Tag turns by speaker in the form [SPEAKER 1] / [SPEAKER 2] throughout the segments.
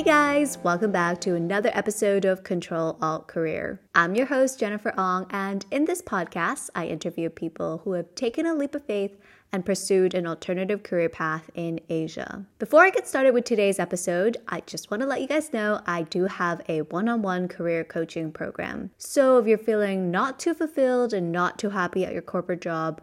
[SPEAKER 1] Hey guys, welcome back to another episode of Control Alt Career. I'm your host, Jennifer Ong, and in this podcast, I interview people who have taken a leap of faith and pursued an alternative career path in Asia. Before I get started with today's episode, I just want to let you guys know I do have a one on one career coaching program. So if you're feeling not too fulfilled and not too happy at your corporate job,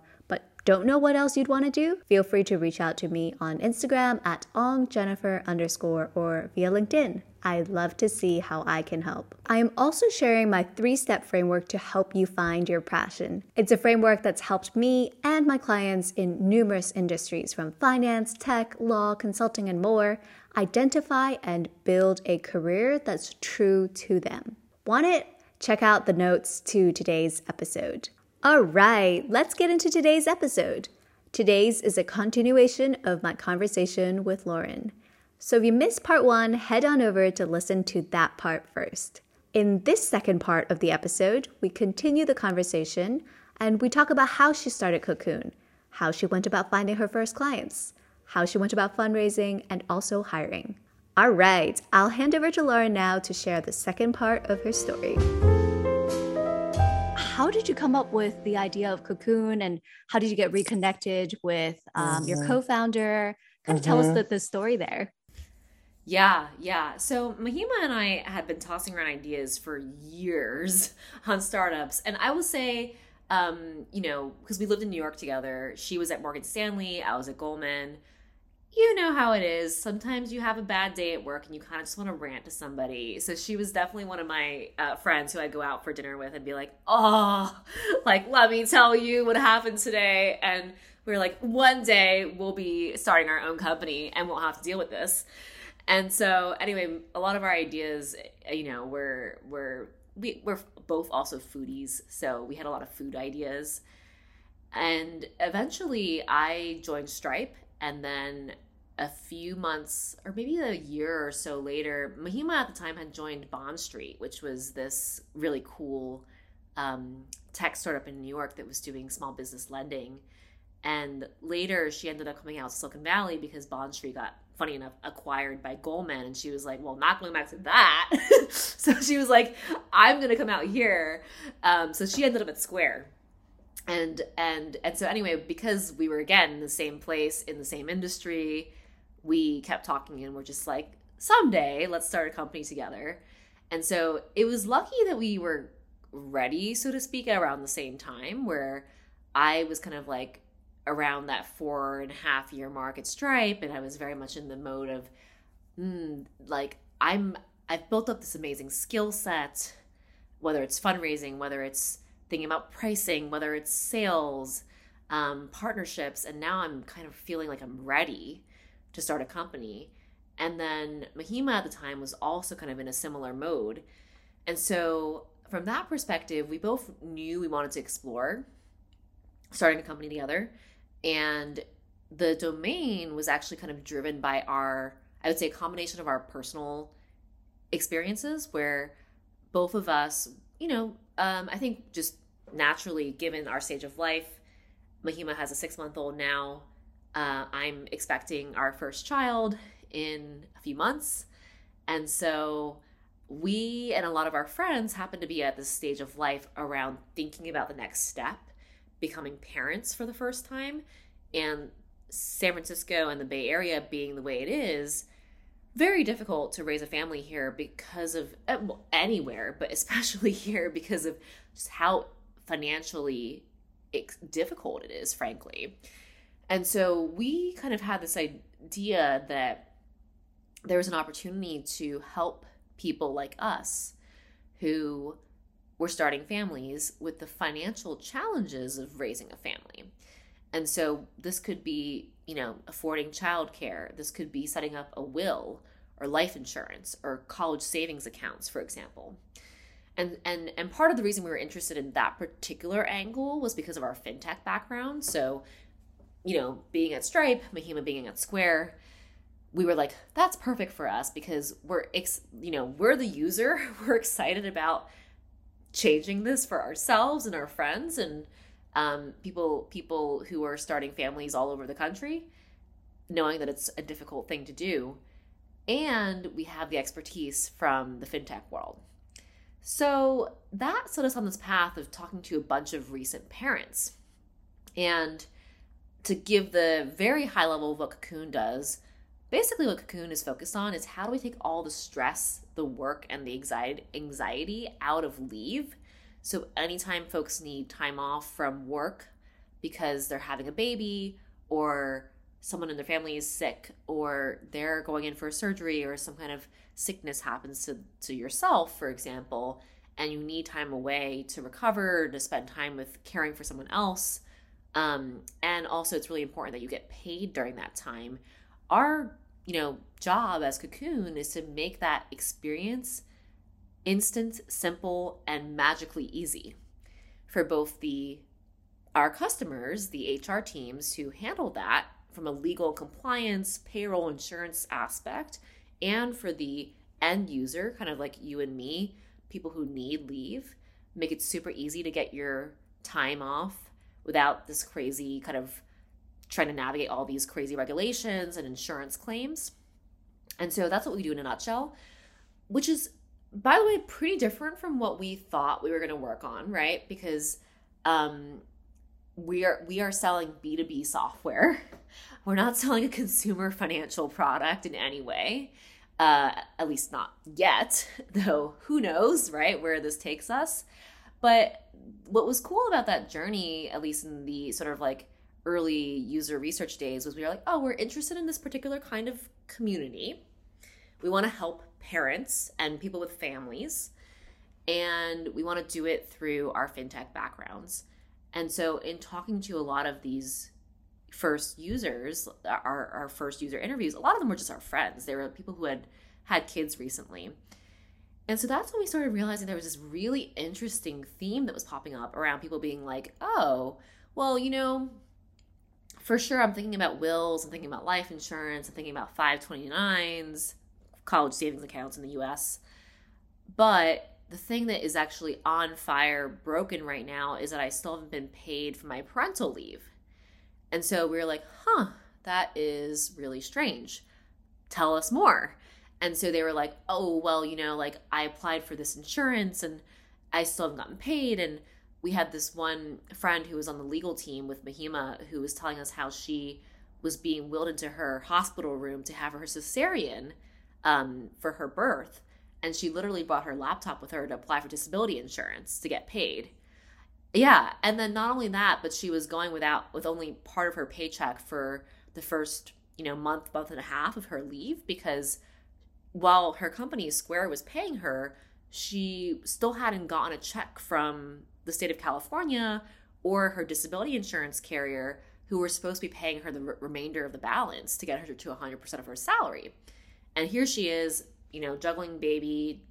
[SPEAKER 1] don't know what else you'd want to do? Feel free to reach out to me on Instagram at ongjennifer underscore or via LinkedIn. I'd love to see how I can help. I am also sharing my three step framework to help you find your passion. It's a framework that's helped me and my clients in numerous industries from finance, tech, law, consulting, and more identify and build a career that's true to them. Want it? Check out the notes to today's episode. All right, let's get into today's episode. Today's is a continuation of my conversation with Lauren. So if you missed part one, head on over to listen to that part first. In this second part of the episode, we continue the conversation and we talk about how she started Cocoon, how she went about finding her first clients, how she went about fundraising, and also hiring. All right, I'll hand over to Lauren now to share the second part of her story how did you come up with the idea of Cocoon and how did you get reconnected with um, mm-hmm. your co-founder? Kind of mm-hmm. tell us mm-hmm. the, the story there.
[SPEAKER 2] Yeah, yeah. So Mahima and I had been tossing around ideas for years on startups. And I will say, um, you know, because we lived in New York together, she was at Morgan Stanley, I was at Goldman you know how it is. Sometimes you have a bad day at work and you kind of just want to rant to somebody. So she was definitely one of my uh, friends who I'd go out for dinner with and be like, oh, like, let me tell you what happened today. And we are like, one day we'll be starting our own company and we'll have to deal with this. And so, anyway, a lot of our ideas, you know, were, were, we, we're both also foodies. So we had a lot of food ideas. And eventually I joined Stripe and then a few months or maybe a year or so later, Mahima at the time had joined Bond Street, which was this really cool um, tech startup in New York that was doing small business lending. And later, she ended up coming out to Silicon Valley because Bond Street got, funny enough, acquired by Goldman. And she was like, "Well, not going back to that." so she was like, "I'm going to come out here." Um, so she ended up at Square, and and and so anyway, because we were again in the same place in the same industry, we kept talking and we're just like, someday let's start a company together. And so it was lucky that we were ready, so to speak, around the same time where I was kind of like around that four and a half year mark at Stripe, and I was very much in the mode of, mm, like, I'm, I've built up this amazing skill set, whether it's fundraising, whether it's thinking about pricing, whether it's sales, um, partnerships, and now I'm kind of feeling like I'm ready to start a company. And then Mahima at the time was also kind of in a similar mode. And so, from that perspective, we both knew we wanted to explore starting a company together. And the domain was actually kind of driven by our, I would say, a combination of our personal experiences where both of us, you know, um, I think just naturally, given our stage of life, Mahima has a six month old now. Uh, I'm expecting our first child in a few months. And so we and a lot of our friends happen to be at this stage of life around thinking about the next step, becoming parents for the first time. And San Francisco and the Bay Area being the way it is, very difficult to raise a family here because of uh, well, anywhere, but especially here because of just how financially difficult it is, frankly. And so we kind of had this idea that there was an opportunity to help people like us who were starting families with the financial challenges of raising a family. And so this could be, you know, affording childcare. This could be setting up a will or life insurance or college savings accounts, for example. And and and part of the reason we were interested in that particular angle was because of our fintech background. So you know, being at Stripe, Mahima being at Square, we were like, that's perfect for us because we're, ex- you know, we're the user. We're excited about changing this for ourselves and our friends and um, people, people who are starting families all over the country, knowing that it's a difficult thing to do. and we have the expertise from the fintech world. So that set us on this path of talking to a bunch of recent parents. And to give the very high level of what Cocoon does, basically what Cocoon is focused on is how do we take all the stress, the work, and the anxiety out of leave. So anytime folks need time off from work because they're having a baby or someone in their family is sick or they're going in for a surgery or some kind of sickness happens to, to yourself, for example, and you need time away to recover, to spend time with caring for someone else. Um, and also, it's really important that you get paid during that time. Our, you know, job as Cocoon is to make that experience instant, simple, and magically easy for both the our customers, the HR teams who handle that from a legal compliance, payroll, insurance aspect, and for the end user, kind of like you and me, people who need leave, make it super easy to get your time off without this crazy kind of trying to navigate all these crazy regulations and insurance claims. And so that's what we do in a nutshell, which is, by the way, pretty different from what we thought we were going to work on, right? Because um, we are we are selling B2B software. We're not selling a consumer financial product in any way. Uh, at least not yet, though who knows, right, where this takes us. But what was cool about that journey, at least in the sort of like early user research days, was we were like, oh, we're interested in this particular kind of community. We want to help parents and people with families, and we want to do it through our fintech backgrounds. And so, in talking to a lot of these first users, our, our first user interviews, a lot of them were just our friends. They were people who had had kids recently. And so that's when we started realizing there was this really interesting theme that was popping up around people being like, oh, well, you know, for sure I'm thinking about wills, I'm thinking about life insurance, I'm thinking about 529s, college savings accounts in the US. But the thing that is actually on fire, broken right now, is that I still haven't been paid for my parental leave. And so we were like, huh, that is really strange. Tell us more. And so they were like, oh, well, you know, like I applied for this insurance and I still haven't gotten paid. And we had this one friend who was on the legal team with Mahima who was telling us how she was being wheeled into her hospital room to have her cesarean um, for her birth and she literally brought her laptop with her to apply for disability insurance to get paid. Yeah, and then not only that, but she was going without with only part of her paycheck for the first, you know, month, month and a half of her leave because while her company Square was paying her, she still hadn't gotten a check from the state of California or her disability insurance carrier who were supposed to be paying her the remainder of the balance to get her to 100% of her salary. And here she is you know, juggling baby,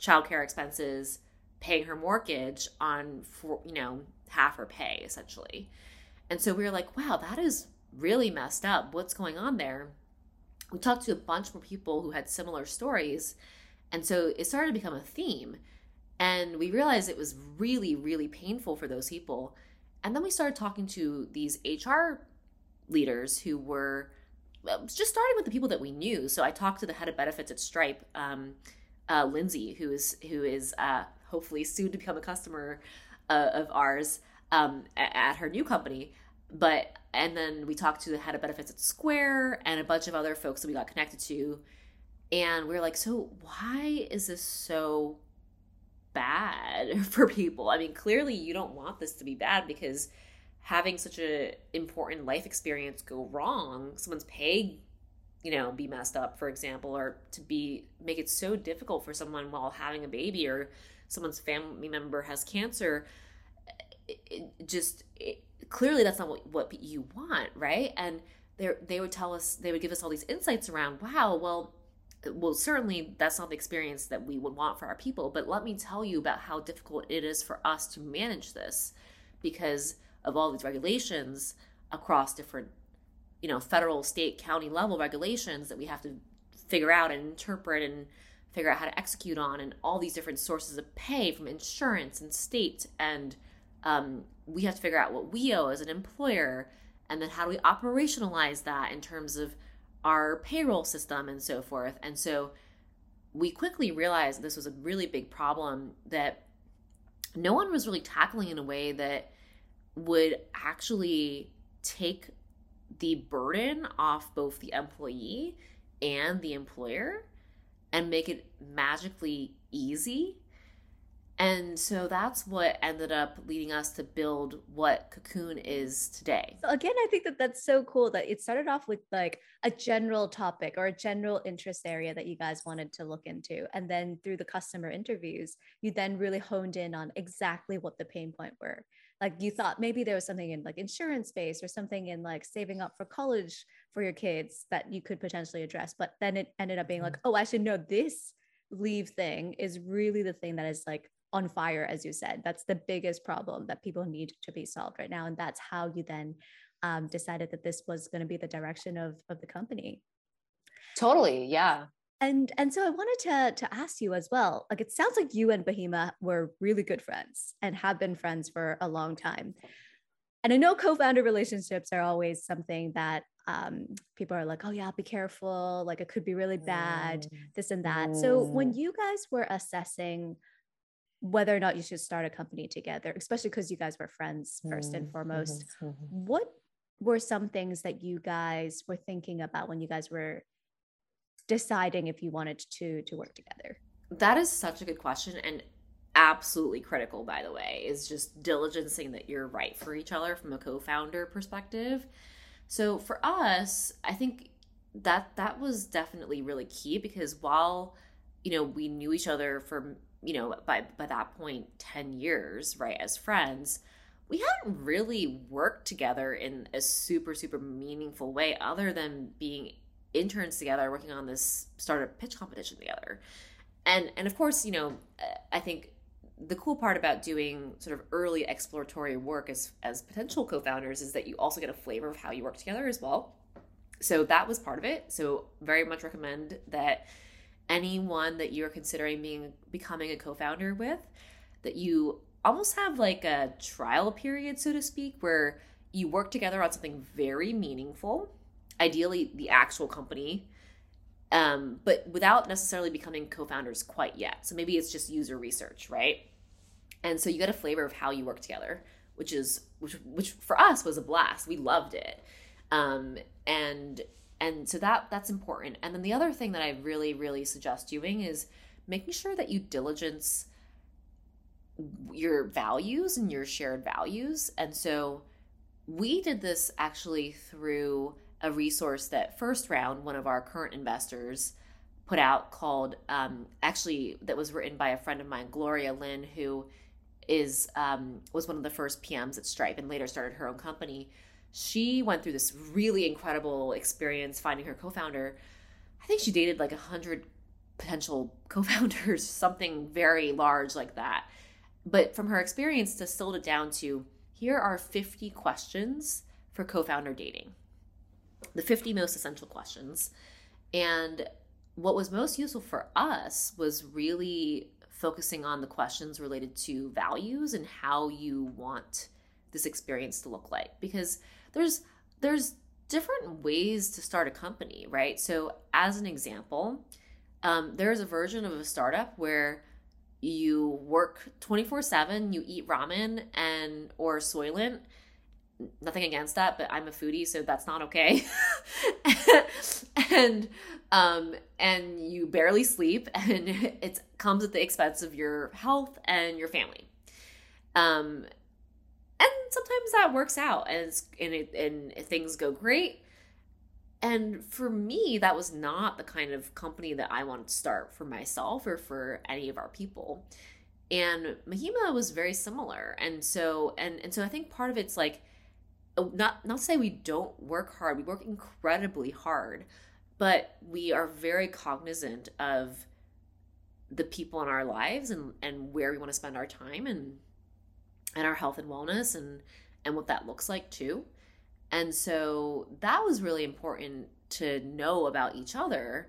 [SPEAKER 2] childcare expenses, paying her mortgage on for you know half her pay essentially. And so we were like, wow, that is really messed up. What's going on there? We talked to a bunch more people who had similar stories. And so it started to become a theme. And we realized it was really, really painful for those people. And then we started talking to these HR leaders who were just starting with the people that we knew. So I talked to the head of benefits at Stripe, um, uh, Lindsay, who is who is uh, hopefully soon to become a customer uh, of ours um, at her new company. But and then we talked to the head of benefits at Square and a bunch of other folks that we got connected to, and we are like, so why is this so bad for people? I mean, clearly you don't want this to be bad because having such a important life experience go wrong, someone's pay, you know, be messed up, for example, or to be make it so difficult for someone while having a baby or someone's family member has cancer, it, just it, clearly that's not what, what you want, right? And they would tell us they would give us all these insights around, wow, well, well certainly that's not the experience that we would want for our people, but let me tell you about how difficult it is for us to manage this because of all these regulations across different you know federal state county level regulations that we have to figure out and interpret and figure out how to execute on and all these different sources of pay from insurance and state and um, we have to figure out what we owe as an employer and then how do we operationalize that in terms of our payroll system and so forth. And so we quickly realized this was a really big problem that no one was really tackling in a way that would actually take the burden off both the employee and the employer and make it magically easy and so that's what ended up leading us to build what Cocoon is today.
[SPEAKER 1] So again, I think that that's so cool that it started off with like a general topic or a general interest area that you guys wanted to look into. And then through the customer interviews, you then really honed in on exactly what the pain point were. Like you thought maybe there was something in like insurance space or something in like saving up for college for your kids that you could potentially address. But then it ended up being like, mm-hmm. oh, actually, no, this leave thing is really the thing that is like on fire, as you said. That's the biggest problem that people need to be solved right now. And that's how you then um, decided that this was going to be the direction of, of the company.
[SPEAKER 3] Totally. Yeah.
[SPEAKER 1] And and so I wanted to to ask you as well. Like it sounds like you and Mahima were really good friends and have been friends for a long time. And I know co-founder relationships are always something that um, people are like, oh yeah, be careful. Like it could be really bad, mm. this and that. So when mm. you guys were assessing whether or not you should start a company together, especially because you guys were friends 1st mm-hmm. and foremost. Mm-hmm. What were some things that you guys were thinking about when you guys were deciding if you wanted to to work together?
[SPEAKER 2] That is such a good question and absolutely critical by the way is just diligencing that you're right for each other from a co-founder perspective. So for us, I think that that was definitely really key because while you know we knew each other for you know, by by that point, ten years, right, as friends, we hadn't really worked together in a super super meaningful way, other than being interns together, working on this startup pitch competition together, and and of course, you know, I think the cool part about doing sort of early exploratory work as as potential co-founders is that you also get a flavor of how you work together as well. So that was part of it. So very much recommend that anyone that you're considering being becoming a co-founder with that you almost have like a trial period so to speak where you work together on something very meaningful ideally the actual company um, but without necessarily becoming co-founders quite yet. So maybe it's just user research right? And so you get a flavor of how you work together which is which which for us was a blast. We loved it. Um, and and so that that's important. And then the other thing that i really really suggest doing is making sure that you diligence your values and your shared values. And so we did this actually through a resource that first round one of our current investors put out called um, actually that was written by a friend of mine gloria lin who is um, was one of the first pms at stripe and later started her own company she went through this really incredible experience finding her co-founder. I think she dated like a hundred potential co-founders, something very large like that. But from her experience, distilled it down to here are 50 questions for co-founder dating. The 50 most essential questions. And what was most useful for us was really focusing on the questions related to values and how you want this experience to look like because there's there's different ways to start a company, right? So, as an example, um, there's a version of a startup where you work 24 7 you eat ramen and or soylent. Nothing against that but i'm a foodie so that's not okay. And um and you barely sleep and it comes at the expense of your health and your family. Um sometimes that works out and and, it, and things go great. And for me that was not the kind of company that i wanted to start for myself or for any of our people. And mahima was very similar. And so and and so i think part of it's like oh, not not to say we don't work hard we work incredibly hard but we are very cognizant of the people in our lives and and where we want to spend our time and and our health and wellness and and what that looks like too. And so that was really important to know about each other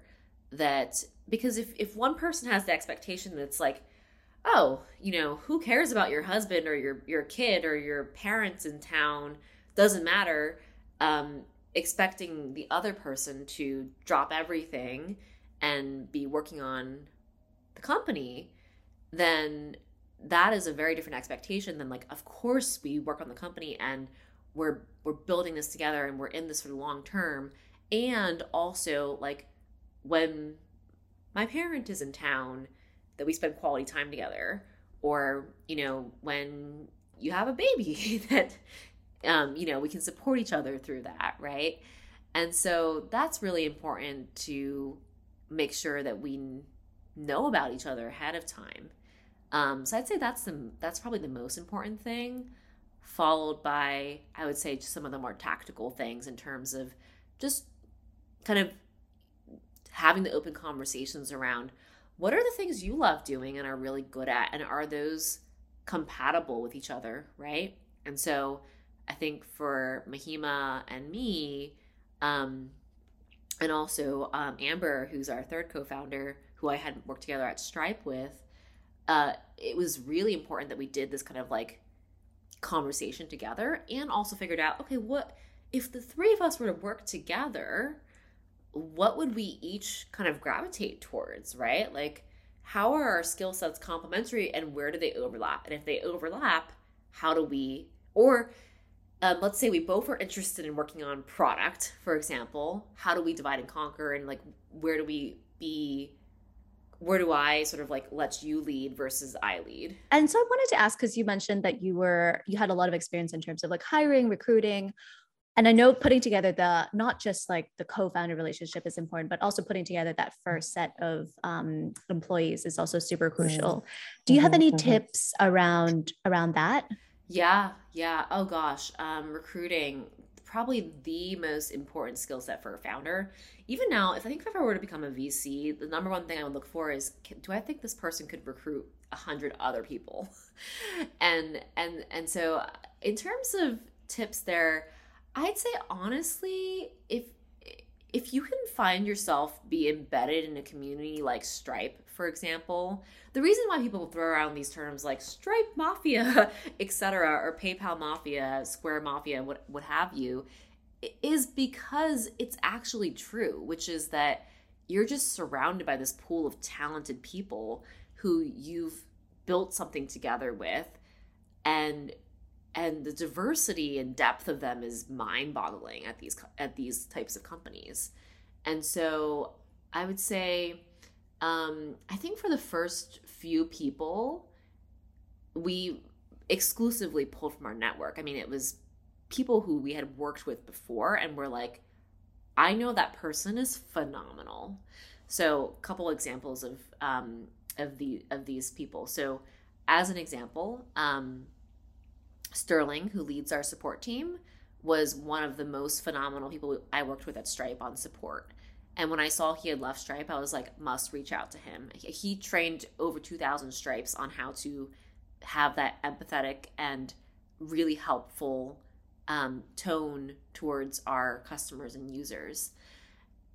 [SPEAKER 2] that because if if one person has the expectation that's like oh, you know, who cares about your husband or your your kid or your parents in town? Doesn't matter. Um, expecting the other person to drop everything and be working on the company, then that is a very different expectation than like of course we work on the company and we're we're building this together and we're in this for the long term. And also like when my parent is in town that we spend quality time together or you know when you have a baby that um, you know we can support each other through that right? And so that's really important to make sure that we know about each other ahead of time um, so i'd say that's the that's probably the most important thing followed by i would say some of the more tactical things in terms of just kind of having the open conversations around what are the things you love doing and are really good at and are those compatible with each other right? And so i think for mahima and me um, and also um, amber who's our third co-founder who i had worked together at stripe with uh, it was really important that we did this kind of like conversation together and also figured out okay what if the three of us were to work together what would we each kind of gravitate towards, right? Like, how are our skill sets complementary and where do they overlap? And if they overlap, how do we, or um, let's say we both are interested in working on product, for example, how do we divide and conquer and like where do we be? Where do I sort of like let you lead versus I lead?
[SPEAKER 1] And so I wanted to ask because you mentioned that you were, you had a lot of experience in terms of like hiring, recruiting. And i know putting together the not just like the co-founder relationship is important but also putting together that first set of um, employees is also super crucial. Mm-hmm. do you have any mm-hmm. tips around around that?
[SPEAKER 2] Yeah. Yeah. Oh gosh. Um, recruiting probably the most important skill set for a founder. Even now if i think if i were to become a vc the number one thing i would look for is do i think this person could recruit a hundred other people? And and and so in terms of tips there I'd say honestly, if if you can find yourself be embedded in a community like Stripe, for example, the reason why people throw around these terms like Stripe Mafia, etc., or PayPal Mafia, Square Mafia, what what have you, is because it's actually true, which is that you're just surrounded by this pool of talented people who you've built something together with and and the diversity and depth of them is mind-boggling at these at these types of companies and so i would say um, i think for the first few people we exclusively pulled from our network. I mean it was people who we had worked with before and we're like i know that person is phenomenal. So a couple examples of um, of the of these people. So as an example um, Sterling, who leads our support team, was one of the most phenomenal people I worked with at Stripe on support. And when I saw he had left Stripe, I was like, must reach out to him. He trained over 2,000 Stripes on how to have that empathetic and really helpful um, tone towards our customers and users.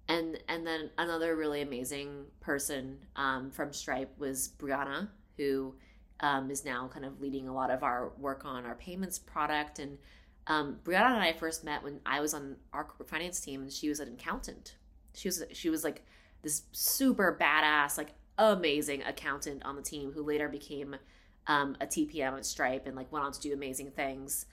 [SPEAKER 2] And and then another really amazing person um, from Stripe was Brianna, who um, is now kind of leading a lot of our work on our payments product. And um, Brianna and I first met when I was on our corporate finance team, and she was an accountant. She was she was like this super badass, like amazing accountant on the team who later became um, a TPM at Stripe and like went on to do amazing things.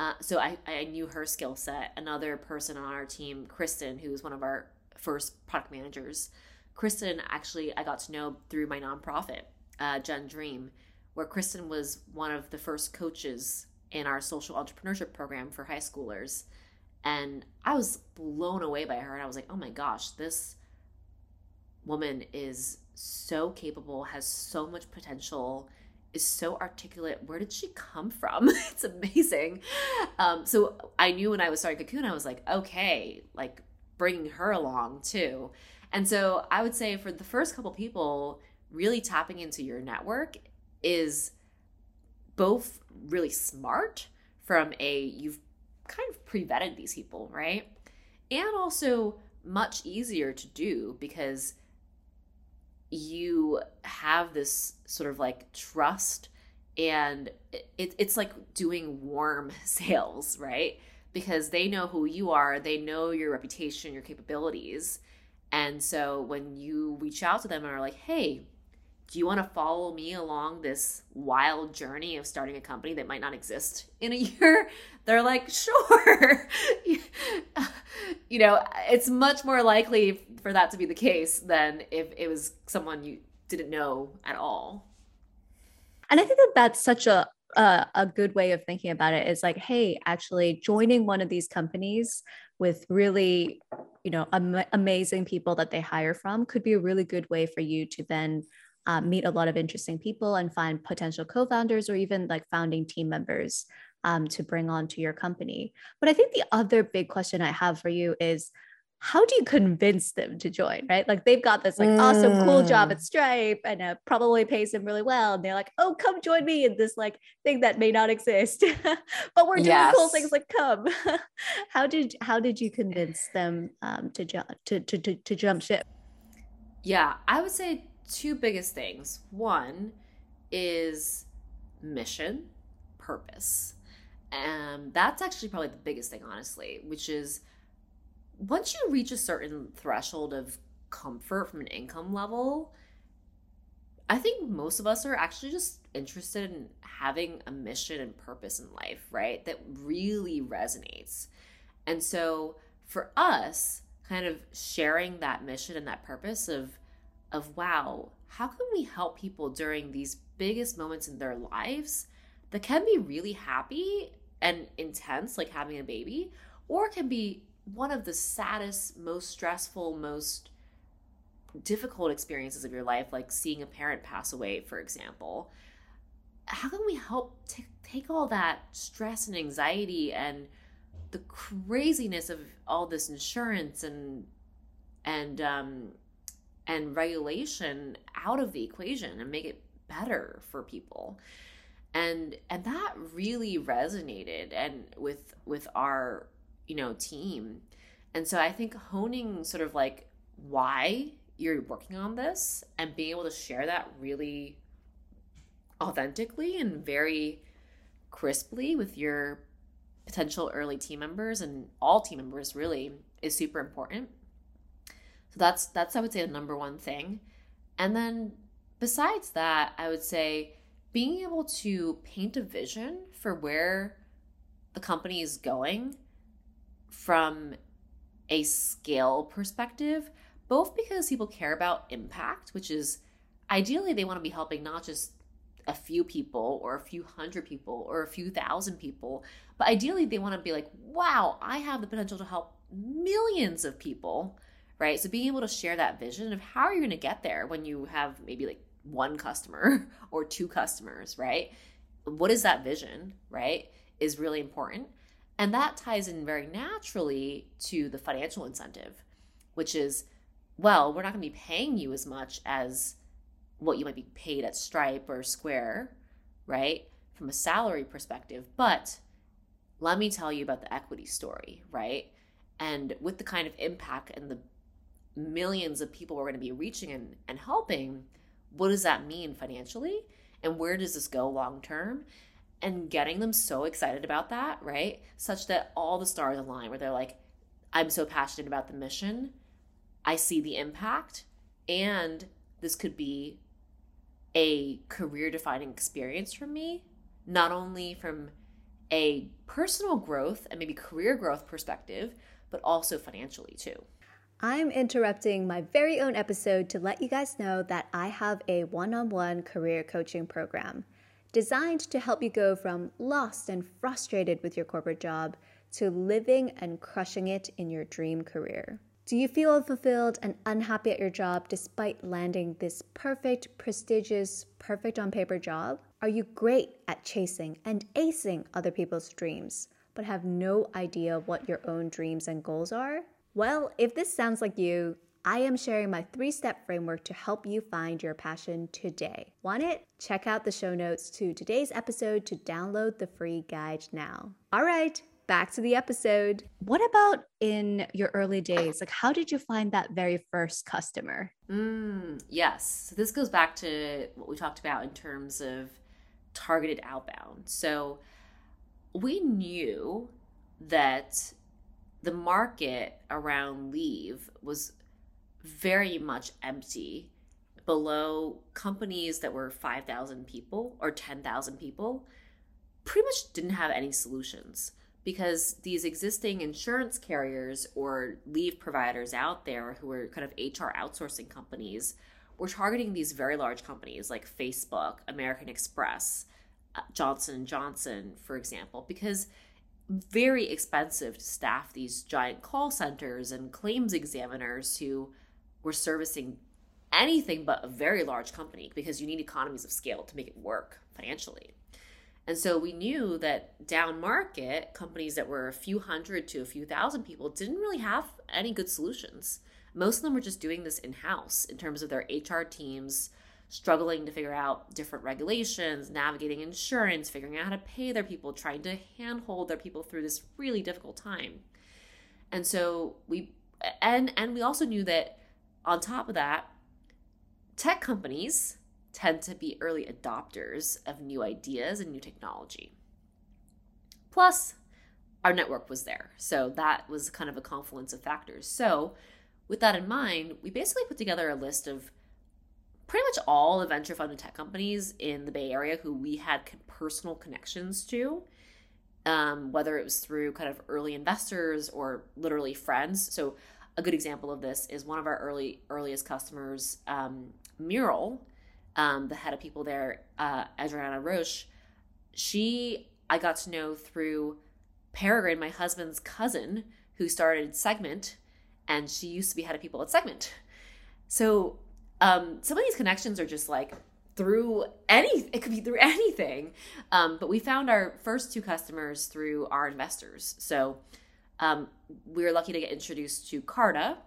[SPEAKER 2] Uh, so I, I knew her skill set. Another person on our team, Kristen, who was one of our first product managers. Kristen, actually, I got to know through my nonprofit, uh, Gen Dream where Kristen was one of the first coaches in our social entrepreneurship program for high schoolers. And I was blown away by her. And I was like, oh my gosh, this woman is so capable, has so much potential, is so articulate. Where did she come from? it's amazing. Um, so I knew when I was starting Cocoon, I was like, okay, like bringing her along too. And so I would say for the first couple people, really tapping into your network is both really smart from a you've kind of pre-vetted these people, right? And also much easier to do because you have this sort of like trust and it, it's like doing warm sales, right? because they know who you are, they know your reputation, your capabilities. And so when you reach out to them and are like, hey, do you want to follow me along this wild journey of starting a company that might not exist in a year? They're like, sure. you know, it's much more likely for that to be the case than if it was someone you didn't know at all.
[SPEAKER 1] And I think that that's such a uh, a good way of thinking about it is like, hey, actually joining one of these companies with really, you know, am- amazing people that they hire from could be a really good way for you to then um, meet a lot of interesting people and find potential co-founders or even like founding team members um, to bring on to your company. But I think the other big question I have for you is how do you convince them to join right like they've got this like mm. awesome cool job at mm. stripe and it probably pays them really well and they're like oh come join me in this like thing that may not exist but we're doing yes. cool things like come how did how did you convince them um, to, jump to, to, to, to jump ship
[SPEAKER 2] yeah i would say two biggest things one is mission purpose and that's actually probably the biggest thing honestly which is once you reach a certain threshold of comfort from an income level, I think most of us are actually just interested in having a mission and purpose in life, right? That really resonates. And so for us, kind of sharing that mission and that purpose of of wow, how can we help people during these biggest moments in their lives that can be really happy and intense like having a baby or can be one of the saddest, most stressful, most difficult experiences of your life, like seeing a parent pass away, for example. How can we help t- take all that stress and anxiety and the craziness of all this insurance and and um, and regulation out of the equation and make it better for people? And and that really resonated and with with our you know team and so i think honing sort of like why you're working on this and being able to share that really authentically and very crisply with your potential early team members and all team members really is super important so that's that's i would say the number one thing. And then besides that i would say being able to paint a vision for where the company is going from a scale perspective, both because people care about impact, which is ideally they want to be helping not just a few people or a few hundred people or a few thousand people, but ideally they want to be like, wow, I have the potential to help millions of people, right? So being able to share that vision of how are you going to get there when you have maybe like one customer or two customers, right? What is that vision, right? Is really important. And that ties in very naturally to the financial incentive, which is, well, we're not going to be paying you as much as what you might be paid at Stripe or Square, right? From a salary perspective. But let me tell you about the equity story, right? And with the kind of impact and the millions of people we're going to be reaching and, and helping, what does that mean financially? And where does this go long term? and getting them so excited about that, right? Such that all the stars align where they're like, I'm so passionate about the mission. I see the impact. And this could be a career defining experience for me, not only from a personal growth and maybe career growth perspective, but also financially too.
[SPEAKER 1] I'm interrupting my very own episode to let you guys know that I have a one on one career coaching program designed to help you go from lost and frustrated with your corporate job to living and crushing it in your dream career. Do you feel unfulfilled and unhappy at your job despite landing this perfect, prestigious, perfect on paper job? Are you great at chasing and acing other people's dreams, but have no idea what your own dreams and goals are? Well, if this sounds like you, I am sharing my three step framework to help you find your passion today. Want it? Check out the show notes to today's episode to download the free guide now. All right, back to the episode. What about in your early days? Like, how did you find that very first customer?
[SPEAKER 2] Mm, yes. So, this goes back to what we talked about in terms of targeted outbound. So, we knew that the market around leave was very much empty below companies that were 5,000 people or 10,000 people pretty much didn't have any solutions because these existing insurance carriers or leave providers out there who were kind of HR outsourcing companies were targeting these very large companies like Facebook, American Express, uh, Johnson & Johnson, for example, because very expensive to staff these giant call centers and claims examiners who were servicing anything but a very large company because you need economies of scale to make it work financially. And so we knew that down market, companies that were a few hundred to a few thousand people didn't really have any good solutions. Most of them were just doing this in house in terms of their HR teams, struggling to figure out different regulations, navigating insurance, figuring out how to pay their people, trying to handhold their people through this really difficult time. And so we and and we also knew that on top of that, tech companies tend to be early adopters of new ideas and new technology. Plus, our network was there. So that was kind of a confluence of factors. So, with that in mind, we basically put together a list of pretty much all the venture funded tech companies in the Bay Area who we had personal connections to, um, whether it was through kind of early investors or literally friends. So, a good example of this is one of our early earliest customers, um, Mural, um, the head of people there, uh, Adriana Roche. She I got to know through Peregrine, my husband's cousin, who started Segment, and she used to be head of people at Segment. So um, some of these connections are just like through any it could be through anything. Um, but we found our first two customers through our investors. So um, we were lucky to get introduced to carta.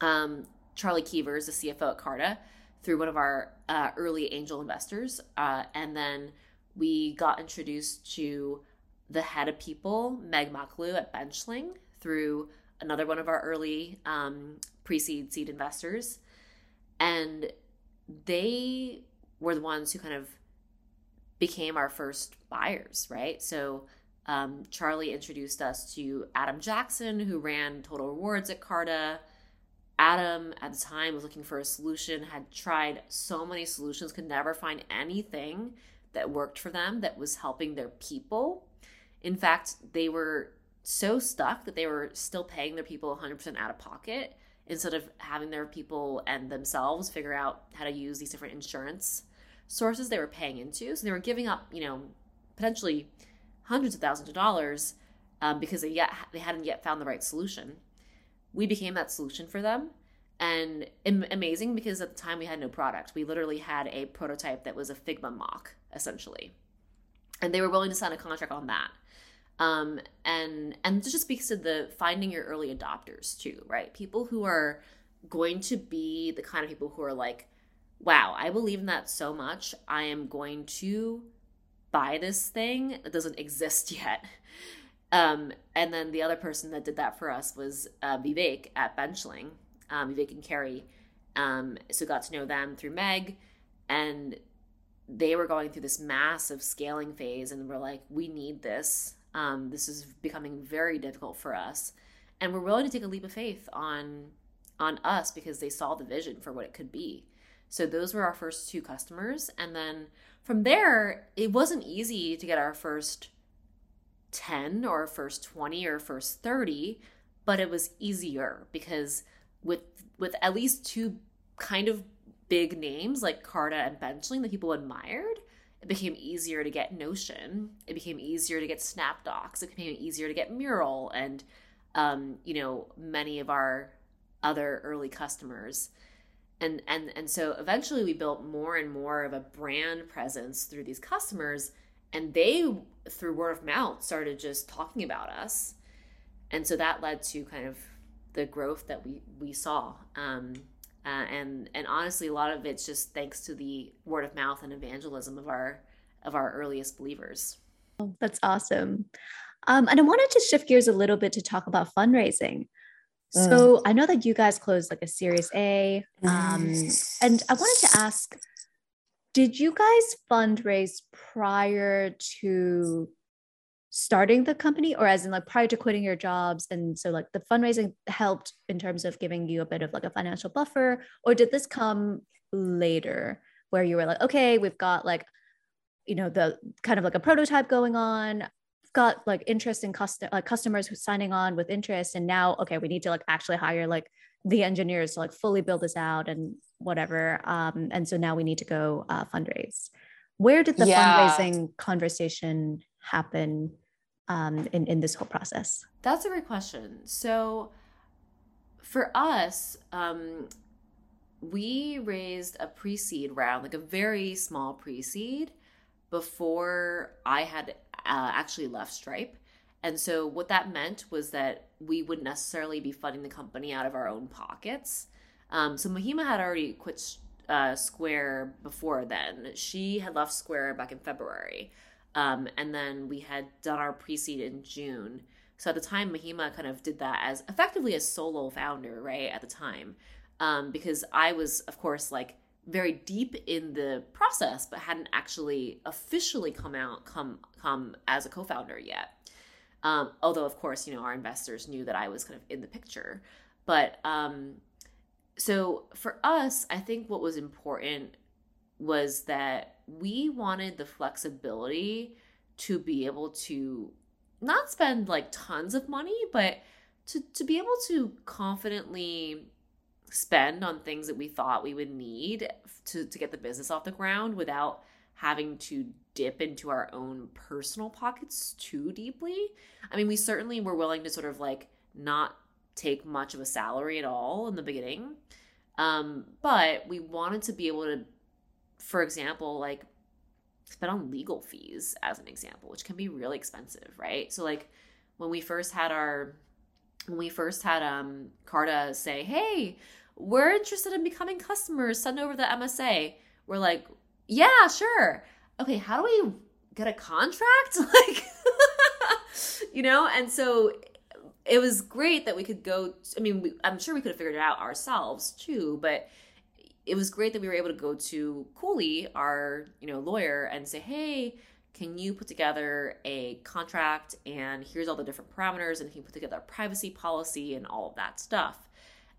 [SPEAKER 2] Um, charly kevers the cfo at carta through one of our uh, early angel investors. Uh, and then we got introduced to the head of people meg maklu at benchling through another one of our early um, pre-seed seed investors and they were the ones who kind of became our first buyers, right? So um, Charly introduced us to Adam Jackson, who ran Total Rewards at Carta. Adam, at the time, was looking for a solution, had tried so many solutions, could never find anything that worked for them that was helping their people. In fact, they were so stuck that they were still paying their people 100% out of pocket instead of having their people and themselves figure out how to use these different insurance sources they were paying into. So they were giving up, you know, potentially hundreds of thousands of dollars um, because they yet they hadn't yet found the right solution. We became that solution for them, and amazing because at the time we had no product. We literally had a prototype that was a Figma mock essentially, and they were willing to sign a contract on that um, and and this just speaks to the finding your early adopters too right? People who are going to be the kind of people who are like wow i believe in that so much. I am going to buy this thing. That doesn't exist yet. Um, and then the other person that did that for us was uh, vivek at benchling um, vivek and carrie um, so got to know them through meg. And they were going through this massive scaling phase and we're like we need this um, this is becoming very difficult for us, and we're willing to take a leap of faith on on us because they saw the vision for what it could be. So those were our first two customers, and then from there, it wasn't easy to get our first 10 or first 20 or first 30 but it was easier because with with at least two kind of big names like carta and benchling that people admired it became easier to get Notion. It became easier to get SnapDocs. It became easier to get Mural and, um, you know, many of our other early customers. And, and, and so eventually we built more and more of a brand presence through these customers. And they, through word of mouth, started just talking about us. And so that led to kind of the growth that we, we saw. Um, uh, and and honestly, a lot of it's just thanks to the word of mouth and evangelism of our of our earliest believers.
[SPEAKER 1] Oh, that's awesome. Um, and I wanted to shift gears a little bit to talk about fundraising. Mm. So mm. I know that you guys closed like a Series A, um, mm. and I wanted to ask: Did you guys fundraise prior to starting the company or as in like prior to quitting your jobs? And so like the fundraising helped in terms of giving you a bit of like a financial buffer or did this come later where you were like okay we've got like you know the kind of like a prototype going on got like interest in custom like customers who signing on with interest and now okay we need to like actually hire like the engineers to like fully build this out and whatever um and so now we need to go uh, fundraise. Where did the yeah. fundraising conversation happen um in in this whole process
[SPEAKER 2] that's a great question so for us um we raised a pre-seed round like a very small pre-seed before i had uh, actually left Stripe. And so what that meant was that we wouldn't necessarily be funding the company out of our own pockets. Um, so Mahima had already quit uh, Square before then. She had left Square back in February. Um, and then we had done our pre-seed in June. So at the time, Mahima kind of did that as effectively a solo founder, right? At the time, um, because I was, of course, like very deep in the process, but hadn't actually officially come out come come as a co-founder yet. Um, although, of course, you know our investors knew that I was kind of in the picture. But um, so for us, I think what was important was that we wanted the flexibility to be able to not spend like tons of money, but to to be able to confidently spend on things that we thought we would need to, to get the business off the ground without having to dip into our own personal pockets too deeply. I mean, we certainly were willing to sort of like not take much of a salary at all in the beginning. Um, but we wanted to be able to, for example, like spend on legal fees as an example, which can be really expensive, right? So like when we first had our when we first had um Carta say, "Hey, we're interested in becoming customers. Send over the MSA. We're like, yeah, sure. Okay, how do we get a contract? Like, you know? And so it was great that we could go. I mean, we, I'm sure we could have figured it out ourselves too, but it was great that we were able to go to Cooley, our you know lawyer, and say, hey, can you put together a contract and here's all the different parameters and can put together a privacy policy and all of that stuff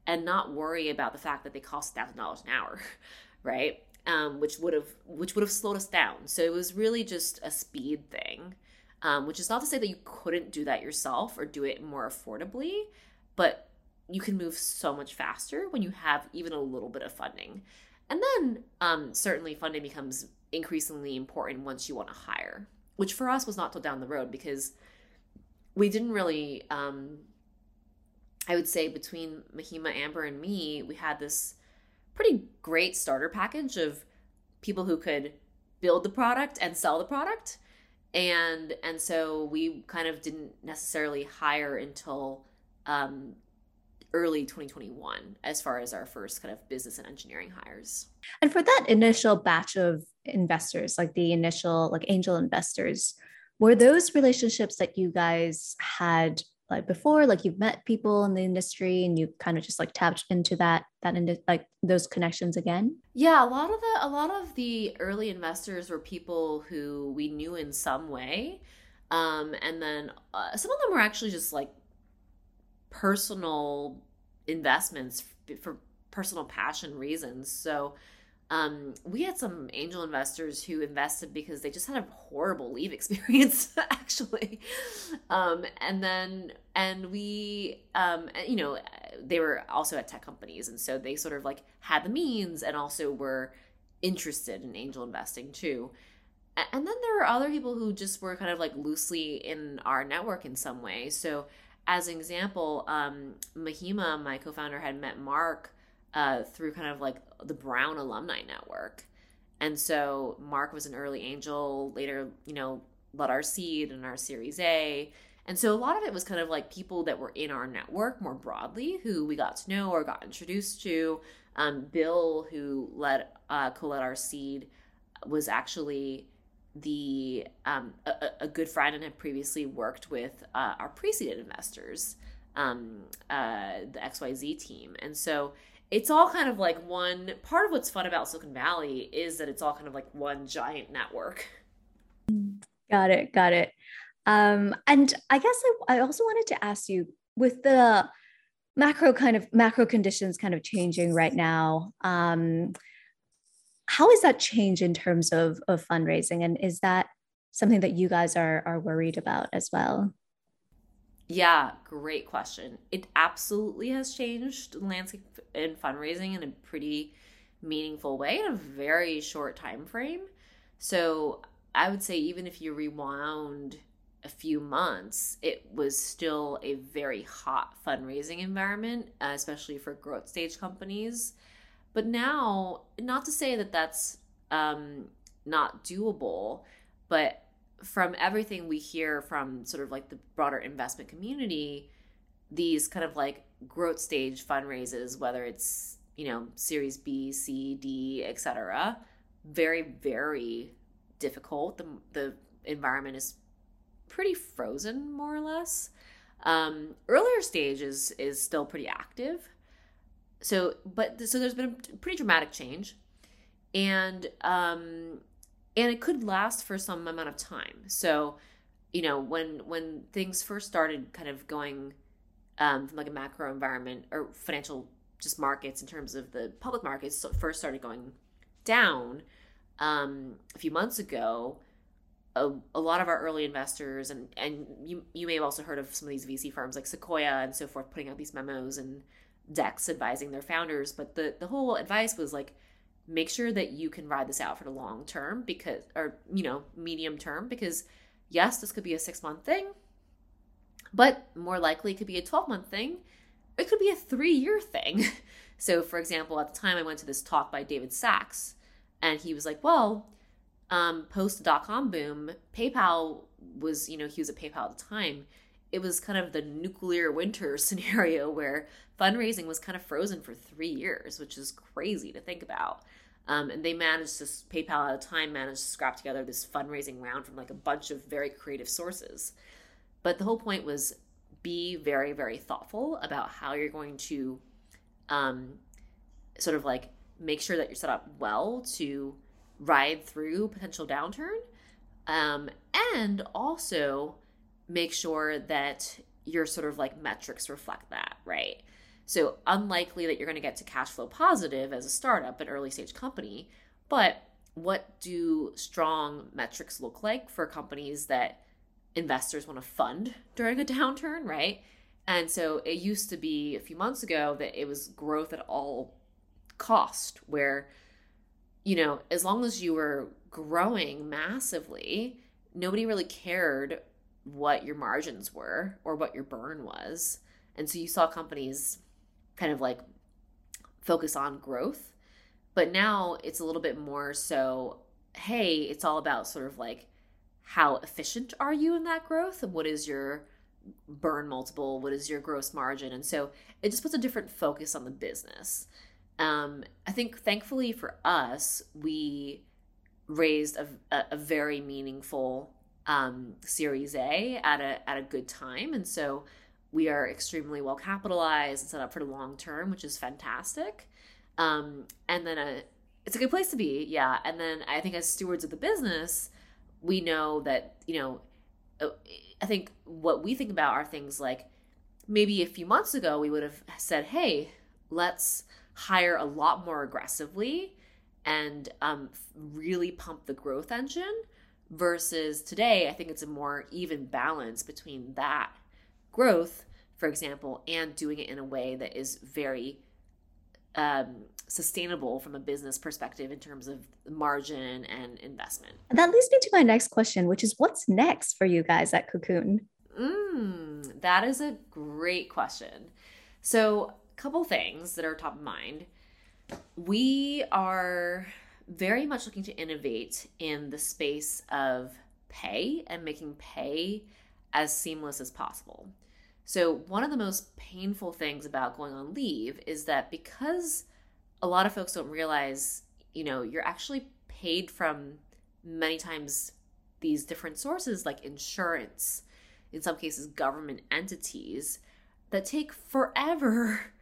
[SPEAKER 2] and not worry about the fact that they cost thousand dollars an hour, right? Um, which would have which would have slowed us down. So it was really just a speed thing, um, which is not to say that you couldn't do that yourself or do it more affordably, but you can move so much faster when you have even a little bit of funding. And then um, certainly funding becomes increasingly important once you want to hire, which for us was not till down the road because we didn't really um, I would say between Mahima, Amber, and me, we had this pretty great starter package of people who could build the product and sell the product. And and so we kind of didn't necessarily hire until um, early 2021 as far as our first kind of business and engineering hires.
[SPEAKER 1] And for that initial batch of investors, like the initial like angel investors, were those relationships that you guys had like before? Like you've met people in the industry and you kind of just like tapped into that that into like those connections again?
[SPEAKER 2] Yeah a lot of the a lot of the early investors were people who we knew in some way. Um and then uh, some of them were actually just like personal investments for personal passion reasons so um, we had some angel investors who invested because they just had a horrible leave experience, actually. Um, and then, and we, um, you know, they were also at tech companies. And so they sort of like had the means and also were interested in angel investing too. And then there were other people who just were kind of like loosely in our network in some way. So, as an example, um, Mahima, my co founder, had met Mark uh, through kind of like the Brown Alumni Network. And so Mark was an early angel, later, you know, led our seed and our Series A. And so a lot of it was kind of like people that were in our network more broadly who we got to know or got introduced to. Um, Bill, who led uh, co-led our seed, was actually the um, a, a, good friend and had previously worked with uh, our pre-seeded investors, um, uh, the XYZ team. And so it's all kind of like one part of what's fun about Silicon Valley is that it's all kind of like one giant network.
[SPEAKER 1] Got it. Got it. Um, and I guess I, I also wanted to ask you with the macro kind of macro conditions kind of changing right now. Um, how is that change in terms of, of fundraising? And is that something that you guys are, are worried about as well?
[SPEAKER 2] Yeah, great question. It absolutely has changed the landscape in fundraising in a pretty meaningful way in a very short time frame. So I would say even if you rewound a few months, it was still a very hot fundraising environment, uh, especially for growth stage companies. But now, not to say that that's um, not doable, but from everything we hear from sort of like the broader investment community, these kind of like growth stage fundraises, whether it's you know Series B, C, D, etc., very very difficult. The the environment is pretty frozen, more or less. Um, earlier stages is still pretty active. So, but so there's been a pretty dramatic change, and um, and it could last for some amount of time. So, you know, when when things first started, kind of going um, from like a macro environment or financial just markets in terms of the public markets first started going down um, a few months ago a, a lot of our early investors and and you you may have also heard of some of these VC firms like Sequoia and so forth putting out these memos and decks advising their founders but the the whole advice was like make sure that you can ride this out for the long term because or you know medium term because yes this could be a 6 month thing but more likely it could be a 12 month thing it could be a 3 year thing so for example at the time I went to this talk by David Sacks and he was like well um, post dot com boom, PayPal was, you know, he was at PayPal at the time. It was kind of the nuclear winter scenario where fundraising was kind of frozen for three years, which is crazy to think about. Um, and they managed to, PayPal at the time managed to scrap together this fundraising round from like a bunch of very creative sources. But the whole point was be very, very thoughtful about how you're going to um, sort of like make sure that you're set up well to ride through potential downturn um, and also make sure that your sort of like metrics reflect that right? So unlikely that you're going to get to cash flow positive as a startup an early stage company but what do strong metrics look like for companies that investors want to fund during a downturn right? And so it used to be a few months ago that it was growth at all cost where you know, as long as you were growing massively, nobody really cared what your margins were or what your burn was. And so you saw companies kind of like focus on growth. But now it's a little bit more so hey, it's all about sort of like how efficient are you in that growth and what is your burn multiple, what is your gross margin. And so it just puts a different focus on the business. Um, I think thankfully for us, we raised a, a, a very meaningful um, Series A at a at a good time, and so we are extremely well capitalized and set up for the long term, which is fantastic. Um, and then a, it's a good place to be, yeah. And then I think as stewards of the business, we know that you know, uh, I think what we think about are things like maybe a few months ago we would have said, hey, let's hire a lot more aggressively and um, really pump the growth engine versus today i think it's a more even balance between that growth for example and doing it in a way that is very um, sustainable from a business perspective in terms of margin and investment.
[SPEAKER 1] that leads me to my next question, which is what's next for you guys at Cocoon?
[SPEAKER 2] Mm, that is a great question. So, a couple things that are top of mind. We are very much looking to innovate in the space of pay and making pay as seamless as possible. So, one of the most painful things about going on leave is that because a lot of folks don't realize, you know, you're actually paid from many times these different sources like insurance, in some cases, government entities that take forever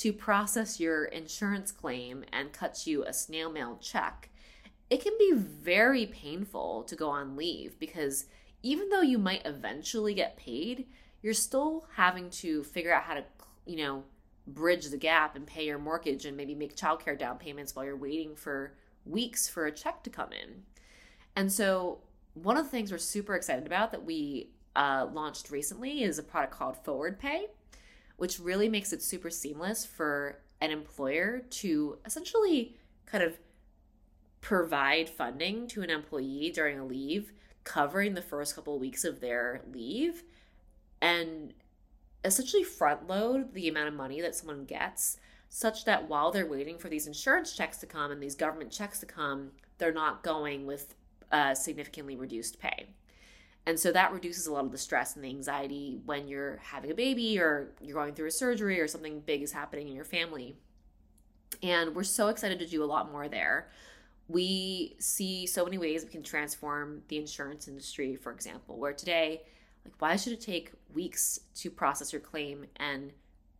[SPEAKER 2] to process your insurance claim and cut you a snail mail check, it can be very painful to go on leave because even though you might eventually get paid, you're still having to figure out how to, you know, bridge the gap and pay your mortgage and maybe make childcare down payments while you're waiting for weeks for a check to come in. And so, one of the things we're super excited about that we uh, launched recently is a product called Forward Pay, which really makes it super seamless for an employer to essentially kind of provide funding to an employee during a leave, covering the first couple of weeks of their leave, and essentially front load the amount of money that someone gets such that while they're waiting for these insurance checks to come and these government checks to come, they're not going with uh, significantly reduced pay. And so that reduces a lot of the stress and the anxiety when you're having a baby or you're going through a surgery or something big is happening in your family. And we're so excited to do a lot more there. We see so many ways we can transform the insurance industry, for example, where today, like, why should it take weeks to process your claim and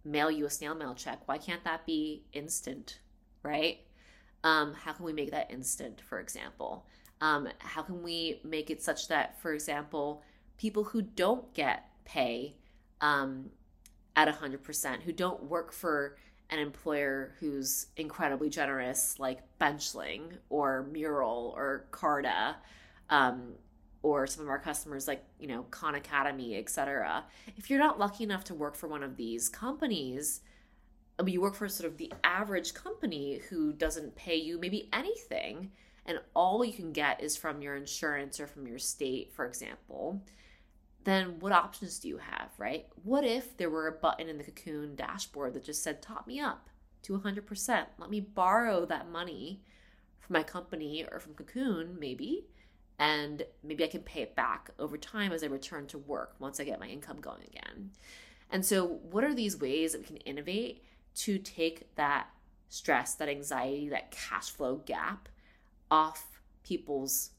[SPEAKER 2] mail you a snail mail check? Why can't that be instant, right? Um, how can we make that instant, for example? Um, how can we make it such that, for example, people who don't get pay um, at 100%, who don't work for an employer who's incredibly generous, like Benchling or Mural or Carta, um, or some of our customers like you know Khan Academy, etc. If you're not lucky enough to work for one of these companies, you work for sort of the average company who doesn't pay you maybe anything and all you can get is from your insurance or from your state, for example, then what options do you have, right? What if there were a button in the Cocoon dashboard that just said, top me up to 100%? Let me borrow that money from my company or from Cocoon, maybe, and maybe I can pay it back over time as I return to work once I get my income going again. And so, what are these ways that we can innovate to take that stress, that anxiety, that cash flow gap off people's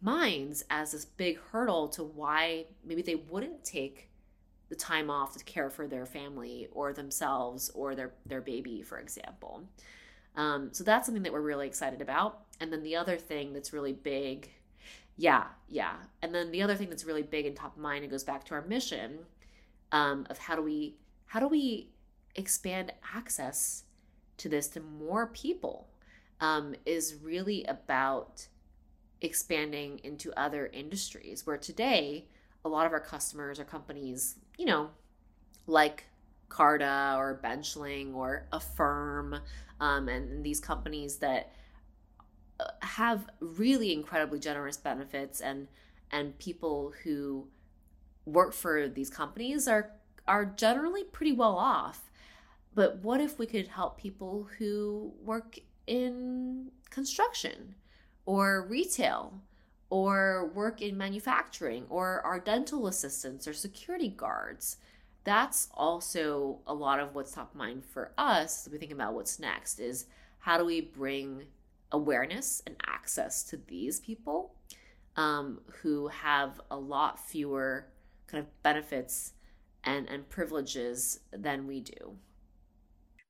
[SPEAKER 2] minds as this big hurdle to why maybe they wouldn't take the time off to care for their family or themselves or their their baby for example. Um, so that's something that we're really excited about. And then the other thing that's really big yeah yeah. And then the other thing that's really big and top of mind and goes back to our mission um, of how do we how do we expand access to this to more people um, is really about expanding into other industries where today a lot of our customers are companies, you know, like Carta or Benchling or Affirm, um, and these companies that uh, have really incredibly generous benefits and and people who work for these companies are are generally pretty well off. But what if we could help people who work in construction or retail or work in manufacturing or are dental assistants or security guards. That's also a lot of what's top of mind for us. We think about what's next is how do we bring awareness and access to these people um, who have a lot fewer kind of benefits and, and privileges than we do.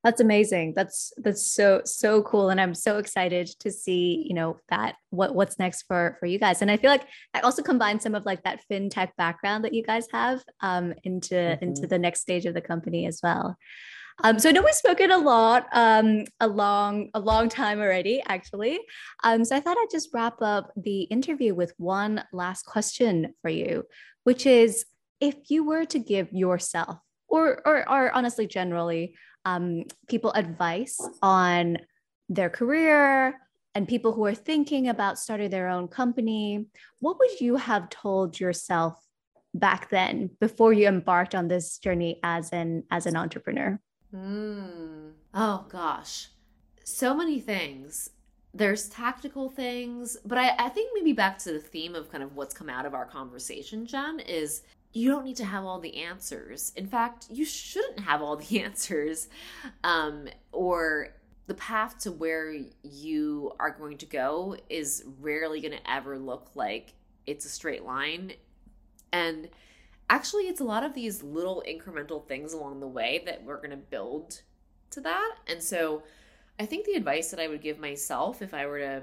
[SPEAKER 1] That's amazing. That's that's so so cool and I'm so excited to see, you know, that what what's next for for you guys. And I feel like I also combine some of like that fintech background that you guys have um into mm-hmm. into the next stage of the company as well. Um, so I know we've spoken a lot, um, a long, a long time already, actually. Um, so I thought I'd just wrap up the interview with one last question for you, which is if you were to give yourself, or or, or honestly, generally, um, people advice on their career and people who are thinking about starting their own company, what would you have told yourself back then before you embarked on this journey as an as an entrepreneur?
[SPEAKER 2] Mm. Oh gosh, so many things. There's tactical things, but I, I think maybe back to the theme of kind of what's come out of our conversation, Jen, is you don't need to have all the answers. In fact, you shouldn't have all the answers. Um, or the path to where you are going to go is rarely going to ever look like it's a straight line. And actually, it's a lot of these little incremental things along the way that we're going to build to that. And so, I think the advice that I would give myself if I were to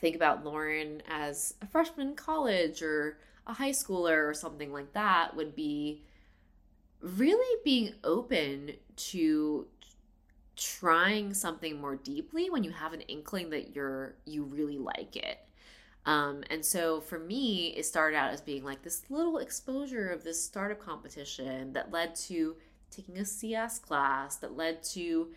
[SPEAKER 2] think about Lauren as a freshman in college or a high schooler or something like that would be really being open to trying something more deeply when you have an inkling that you're you really like it. Um, and so for me it started out as being like this little exposure of this startup competition that led to taking a cs class that led to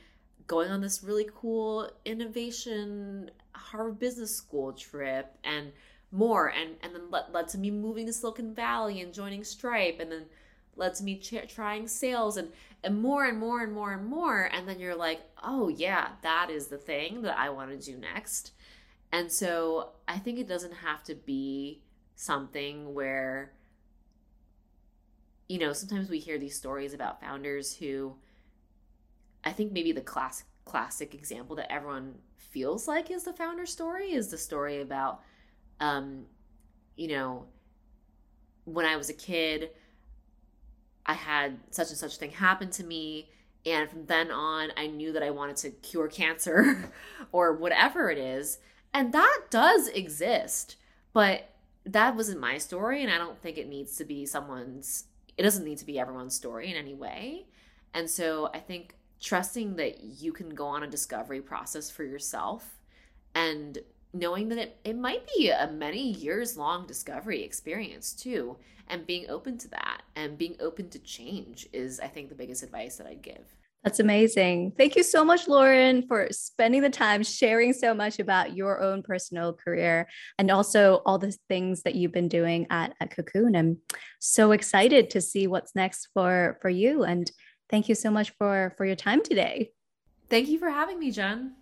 [SPEAKER 2] going on this really cool innovation harvard business school trip and more and and then led, led to me moving to silicon valley and joining stripe and then led to me ch- trying sales and and more and more and more and more. And then you're like oh yeah that is the thing that i want to do next. And so i think it doesn't have to be something where you know sometimes we hear these stories about founders who i think maybe the classic classic example that everyone feels like is the founder story is the story about um you know when i was a kid I had such and such thing happen to me. And from then on, I knew that I wanted to cure cancer or whatever it is. And that does exist. But that wasn't my story. And I don't think it needs to be someone's, it doesn't need to be everyone's story in any way. And so I think trusting that you can go on a discovery process for yourself and knowing that it, it might be a many years long discovery experience too and being open to that and being open to change is i think the biggest advice that i'd give
[SPEAKER 1] that's amazing. Thank you so much, Lauren, for spending the time sharing so much about your own personal career and also all the things that you've been doing at, at Cocoon. I'm so excited to see what's next for, for you. And thank you so much for, for your time today.
[SPEAKER 2] Thank you for having me, Jen.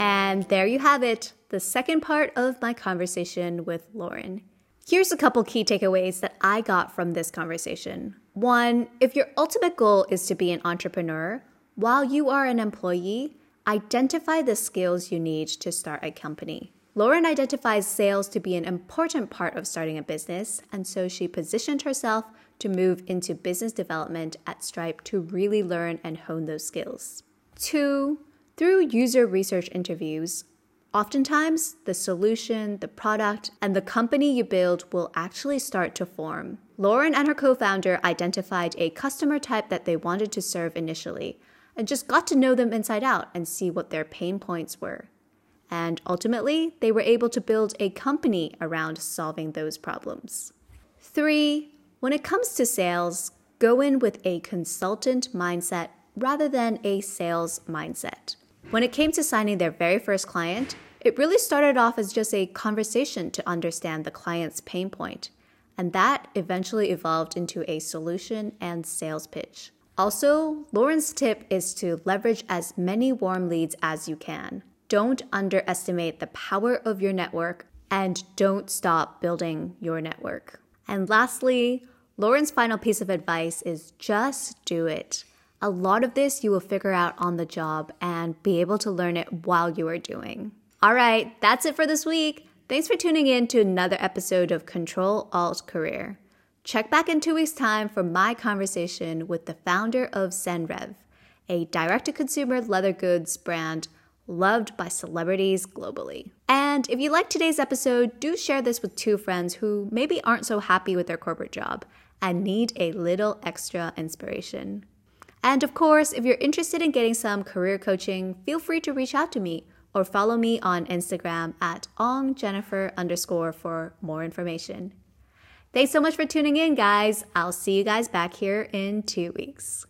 [SPEAKER 1] And there you have it, the second part of my conversation with Lauren. Here's a couple key takeaways that I got from this conversation. One, if your ultimate goal is to be an entrepreneur, while you are an employee, identify the skills you need to start a company. Lauren identifies sales to be an important part of starting a business, and so she positioned herself to move into business development at Stripe to really learn and hone those skills. Two, through user research interviews, oftentimes the solution, the product, and the company you build will actually start to form. Lauren and her co founder identified a customer type that they wanted to serve initially and just got to know them inside out and see what their pain points were. And ultimately, they were able to build a company around solving those problems. Three, when it comes to sales, go in with a consultant mindset rather than a sales mindset. When it came to signing their very first client, it really started off as just a conversation to understand the client's pain point, and that eventually evolved into a solution and sales pitch. Also, Lauren's tip is to leverage as many warm leads as you can. Don't underestimate the power of your network and don't stop building your network. And lastly, Lauren's final piece of advice is just do it. A lot of this you will figure out on the job and be able to learn it while you are doing. All right, that's it for this week. Thanks for tuning in to another episode of Control Alt Career. Check back in two weeks' time for my conversation with the founder of Senreve, a direct to consumer leather goods brand loved by celebrities globally. And if you like today's episode, do share this with two friends who maybe aren't so happy with their corporate job and need a little extra inspiration. And of course, if you're interested in getting some career coaching, feel free to reach out to me or follow me on Instagram at ongjennifer underscore for more information. Thanks so much for tuning in, guys. I'll see you guys back here in two weeks.